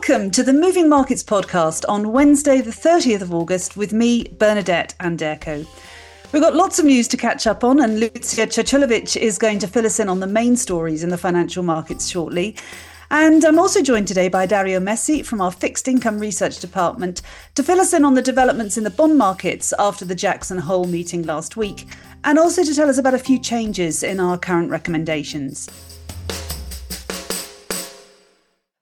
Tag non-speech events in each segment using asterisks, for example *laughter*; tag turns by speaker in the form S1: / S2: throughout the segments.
S1: Welcome to the Moving Markets podcast on Wednesday, the 30th of August, with me, Bernadette Anderko. We've got lots of news to catch up on, and Lucija Caculovic is going to fill us in on the main stories in the financial markets shortly. And I'm also joined today by Dario Messi from our Fixed Income Research Department to fill us in on the developments in the bond markets after the Jackson Hole meeting last week, and also to tell us about a few changes in our current recommendations.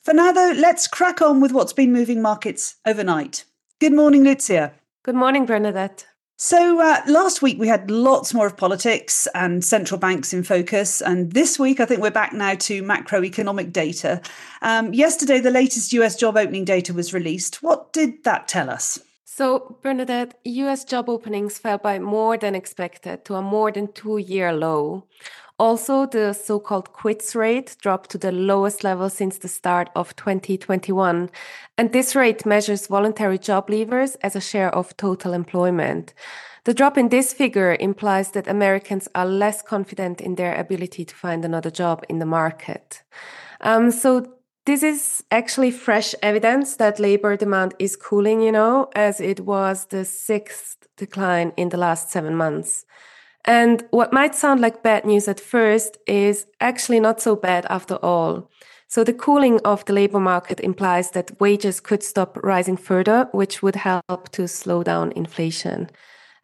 S1: For now, though, let's crack on with what's been moving markets overnight. Good morning, Lucija.
S2: Good morning, Bernadette.
S1: So, uh, last week we had lots more of politics and central banks in focus. And this week, I think we're back now to macroeconomic data. Um, yesterday, the latest US job opening data was released. What did that tell us?
S2: So, Bernadette, US job openings fell by more than expected to a more than two year low. Also, the so called quits rate dropped to the lowest level since the start of 2021. And this rate measures voluntary job leavers as a share of total employment. The drop in this figure implies that Americans are less confident in their ability to find another job in the market. Um, so, this is actually fresh evidence that labor demand is cooling, you know, as it was the sixth decline in the last seven months. And what might sound like bad news at first is actually not so bad after all. So the cooling of the labor market implies that wages could stop rising further, which would help to slow down inflation.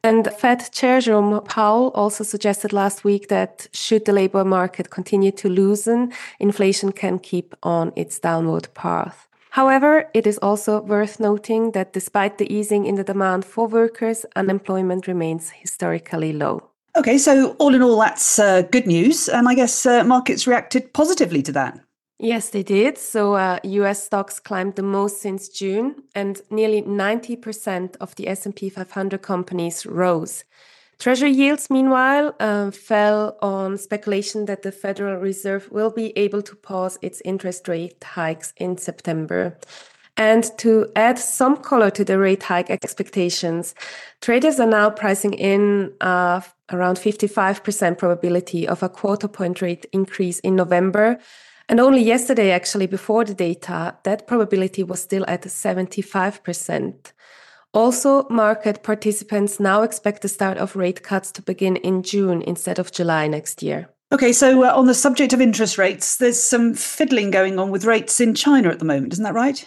S2: And Fed Chair Jerome Powell also suggested last week that should the labor market continue to loosen, inflation can keep on its downward path. However, it is also worth noting that despite the easing in the demand for workers, unemployment remains historically low.
S1: Okay, so all in all, that's uh, good news. And I guess uh, markets reacted positively to that.
S2: Yes, they did. So uh, US stocks climbed the most since June, and nearly 90% of the S&P 500 companies rose. Treasury yields, meanwhile, uh, fell on speculation that the Federal Reserve will be able to pause its interest rate hikes in September. And to add some color to the rate hike expectations, traders are now pricing in uh, around 55% probability of a quarter point rate increase in November. And only yesterday, actually, before the data, that probability was still at 75%. Also, market participants now expect the start of rate cuts to begin in June instead of July next year.
S1: Okay, so uh, on the subject of interest rates, there's some fiddling going on with rates in China at the moment, isn't that right?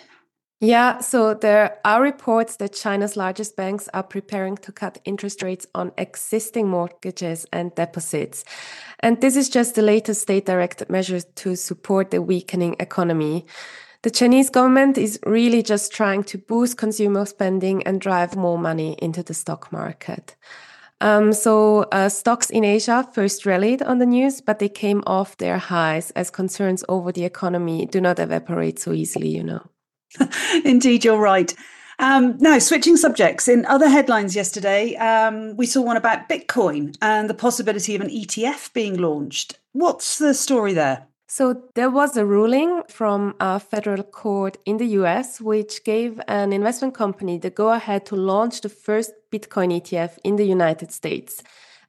S2: Yeah, so there are reports that China's largest banks are preparing to cut interest rates on existing mortgages and deposits. And this is just the latest state directed measure to support the weakening economy. The Chinese government is really just trying to boost consumer spending and drive more money into the stock market. Um, so uh, stocks in Asia first rallied on the news, but they came off their highs as concerns over the economy do not evaporate so easily, you know. *laughs*
S1: Indeed, you're right. Um, now, switching subjects, in other headlines yesterday, um, we saw one about Bitcoin and the possibility of an ETF being launched. What's the story there?
S2: So, there was a ruling from a federal court in the US which gave an investment company the go ahead to launch the first Bitcoin ETF in the United States.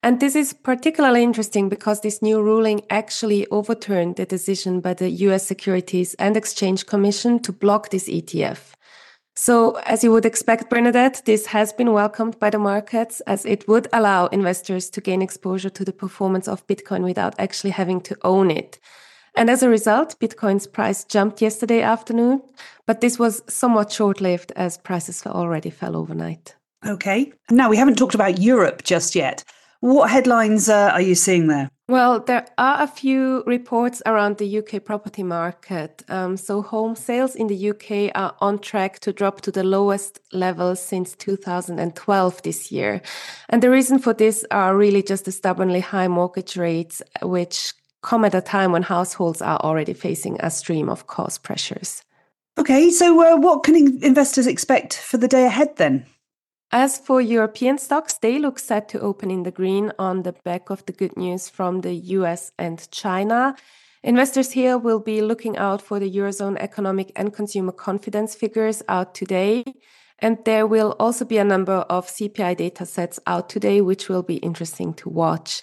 S2: And this is particularly interesting because this new ruling actually overturned the decision by the US Securities and Exchange Commission to block this ETF. So, as you would expect, Bernadette, this has been welcomed by the markets as it would allow investors to gain exposure to the performance of Bitcoin without actually having to own it. And as a result, Bitcoin's price jumped yesterday afternoon, but this was somewhat short lived as prices already fell overnight.
S1: Okay. Now, we haven't talked about Europe just yet. What headlines uh, are you seeing there?
S2: Well, there are a few reports around the UK property market. Um, so, home sales in the UK are on track to drop to the lowest level since 2012 this year. And the reason for this are really just the stubbornly high mortgage rates, which come at a time when households are already facing a stream of cost pressures.
S1: Okay, so uh, what can investors expect for the day ahead then?
S2: As for European stocks, they look set to open in the green on the back of the good news from the US and China. Investors here will be looking out for the Eurozone economic and consumer confidence figures out today. And there will also be a number of CPI data sets out today, which will be interesting to watch.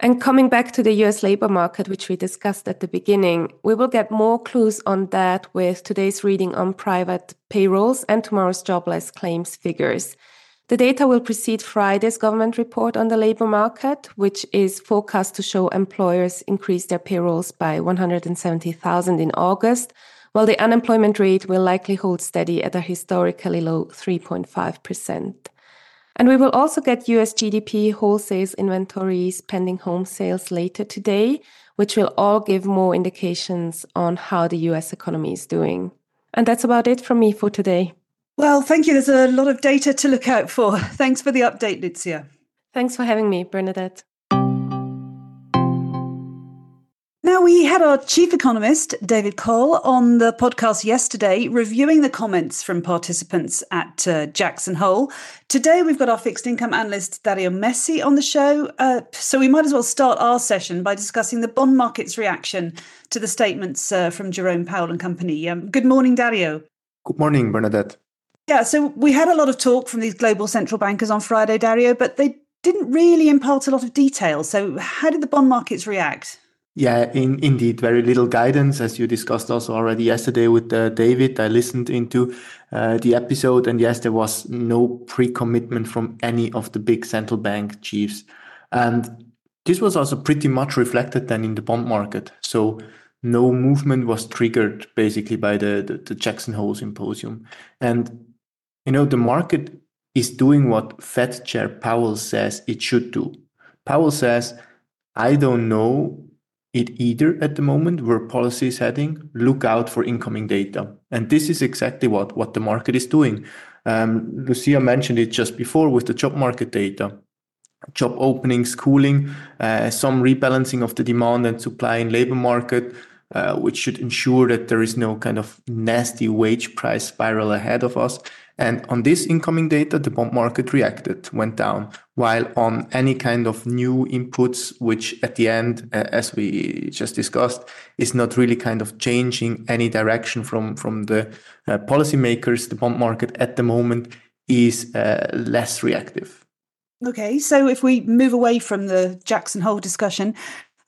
S2: And coming back to the US labor market, which we discussed at the beginning, we will get more clues on that with today's reading on private payrolls and tomorrow's jobless claims figures. The data will precede Friday's government report on the labor market, which is forecast to show employers increase their payrolls by 170,000 in August, while the unemployment rate will likely hold steady at a historically low 3.5%. And we will also get US GDP, wholesale inventories, pending home sales later today, which will all give more indications on how the US economy is doing. And that's about it from me for today.
S1: Well, thank you. There's a lot of data to look out for. Thanks for the update, Lucija.
S2: Thanks for having me, Bernadette.
S1: Now, we had our chief economist, David Cole, on the podcast yesterday, reviewing the comments from participants at uh, Jackson Hole. Today, we've got our fixed income analyst, Dario Messi, on the show. Uh, so we might as well start our session by discussing the bond market's reaction to the statements uh, from Jerome Powell and company. Um, good morning, Dario.
S3: Good morning, Bernadette.
S1: Yeah, so we had a lot of talk from these global central bankers on Friday, Dario, but they didn't really impart a lot of detail. So, how did the bond markets react?
S3: Yeah, in, indeed, very little guidance, as you discussed also already yesterday with uh, David. I listened into uh, the episode, and yes, there was no pre commitment from any of the big central bank chiefs. And this was also pretty much reflected then in the bond market. So, no movement was triggered basically by the, the, the Jackson Hole symposium. And you know, the market is doing what Fed Chair Powell says it should do. Powell says, I don't know it either at the moment where policy is heading. Look out for incoming data. And this is exactly what, what the market is doing. Um, Lucija mentioned it just before with the job market data. Job openings cooling, uh, some rebalancing of the demand and supply in labor market, uh, which should ensure that there is no kind of nasty wage price spiral ahead of us. And on this incoming data, the bond market reacted, went down, while on any kind of new inputs, which at the end, uh, as we just discussed, is not really kind of changing any direction from, from the uh, policymakers, the bond market at the moment is uh, less reactive.
S1: Okay, so if we move away from the Jackson Hole discussion,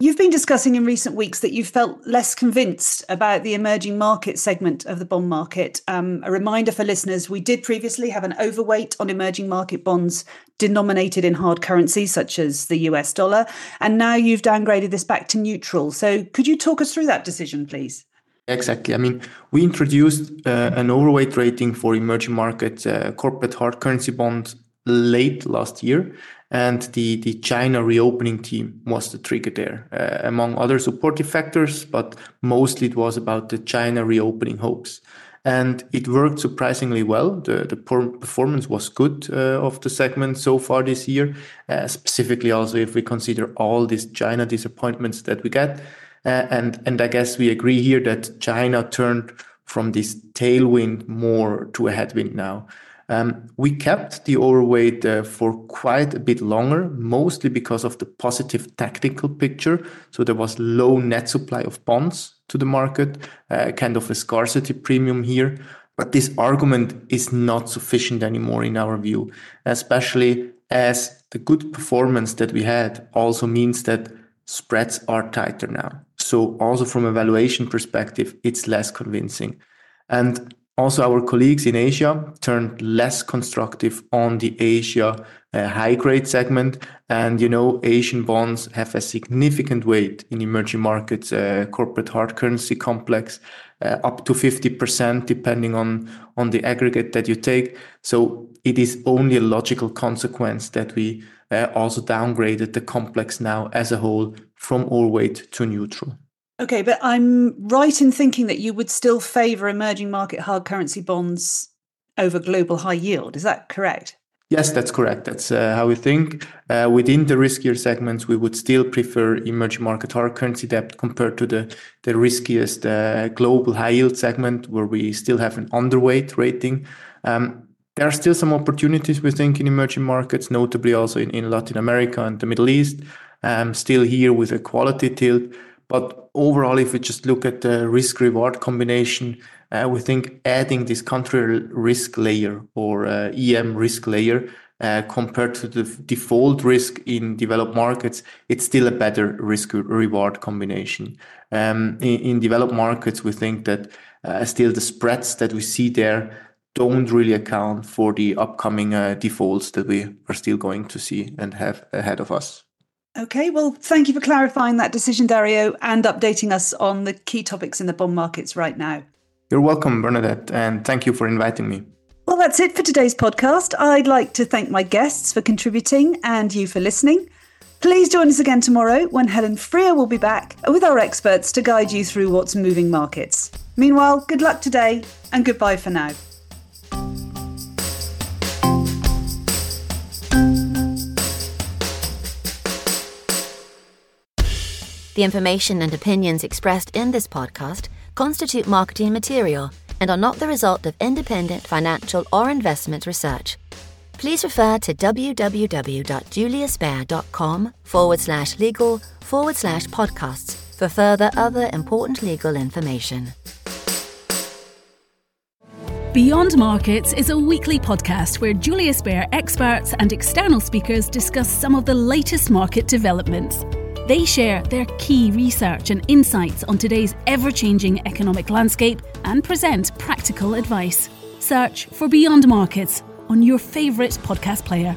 S1: You've been discussing in recent weeks that you felt less convinced about the emerging market segment of the bond market. Um, a reminder for listeners we did previously have an overweight on emerging market bonds denominated in hard currencies such as the US dollar, and now you've downgraded this back to neutral. So could you talk us through that decision, please?
S3: Exactly. I mean, we introduced uh, an overweight rating for emerging market uh, corporate hard currency bonds late last year and the, the China reopening team was the trigger there, uh, among other supportive factors, but mostly it was about the China reopening hopes. And it worked surprisingly well. The, the performance was good uh, of the segment so far this year, uh, specifically also if we consider all these China disappointments that we get. Uh, and, and I guess we agree here that China turned from this tailwind more to a headwind now. Um, we kept the overweight uh, for quite a bit longer, mostly because of the positive tactical picture. So there was low net supply of bonds to the market, uh, kind of a scarcity premium here. But this argument is not sufficient anymore in our view, especially as the good performance that we had also means that spreads are tighter now. So also from a valuation perspective, it's less convincing. And also, our colleagues in Asia turned less constructive on the Asia uh, high grade segment. And, you know, Asian bonds have a significant weight in emerging markets, uh, corporate hard currency complex, uh, up to 50%, depending on, on the aggregate that you take. So it is only a logical consequence that we uh, also downgraded the complex now as a whole from overweight to neutral.
S1: Okay, but I'm right in thinking that you would still favour emerging market hard currency bonds over global high yield. Is that correct?
S3: Yes, that's correct. That's uh, how we think. Uh, within the riskier segments, we would still prefer emerging market hard currency debt compared to the, the riskiest uh, global high yield segment, where we still have an underweight rating. Um, there are still some opportunities, we think, in emerging markets, notably also in, in Latin America and the Middle East. Um, still here with a quality tilt. But overall, if we just look at the risk reward combination, uh, we think adding this country risk layer or uh, EM risk layer uh, compared to the default risk in developed markets, it's still a better risk reward combination. Um, in, in, developed markets, we think that uh, still the spreads that we see there don't really account for the upcoming uh, defaults that we are still going to see and have ahead of us.
S1: Okay, well, thank you for clarifying that decision, Dario, and updating us on the key topics in the bond markets right now.
S3: You're welcome, Bernadette, and thank you for inviting me.
S1: Well, that's it for today's podcast. I'd like to thank my guests for contributing and you for listening. Please join us again tomorrow when Helen Freer will be back with our experts to guide you through what's moving markets. Meanwhile, good luck today and goodbye for now.
S4: The information and opinions expressed in this podcast constitute marketing material and are not the result of independent financial or investment research. Please refer to www.juliusbaer.com forward slash legal forward slash podcasts for further other important legal information.
S5: Beyond Markets is a weekly podcast where Julius Baer experts and external speakers discuss some of the latest market developments. They share their key research and insights on today's ever changing economic landscape and present practical advice. Search for Beyond Markets on your favourite podcast player.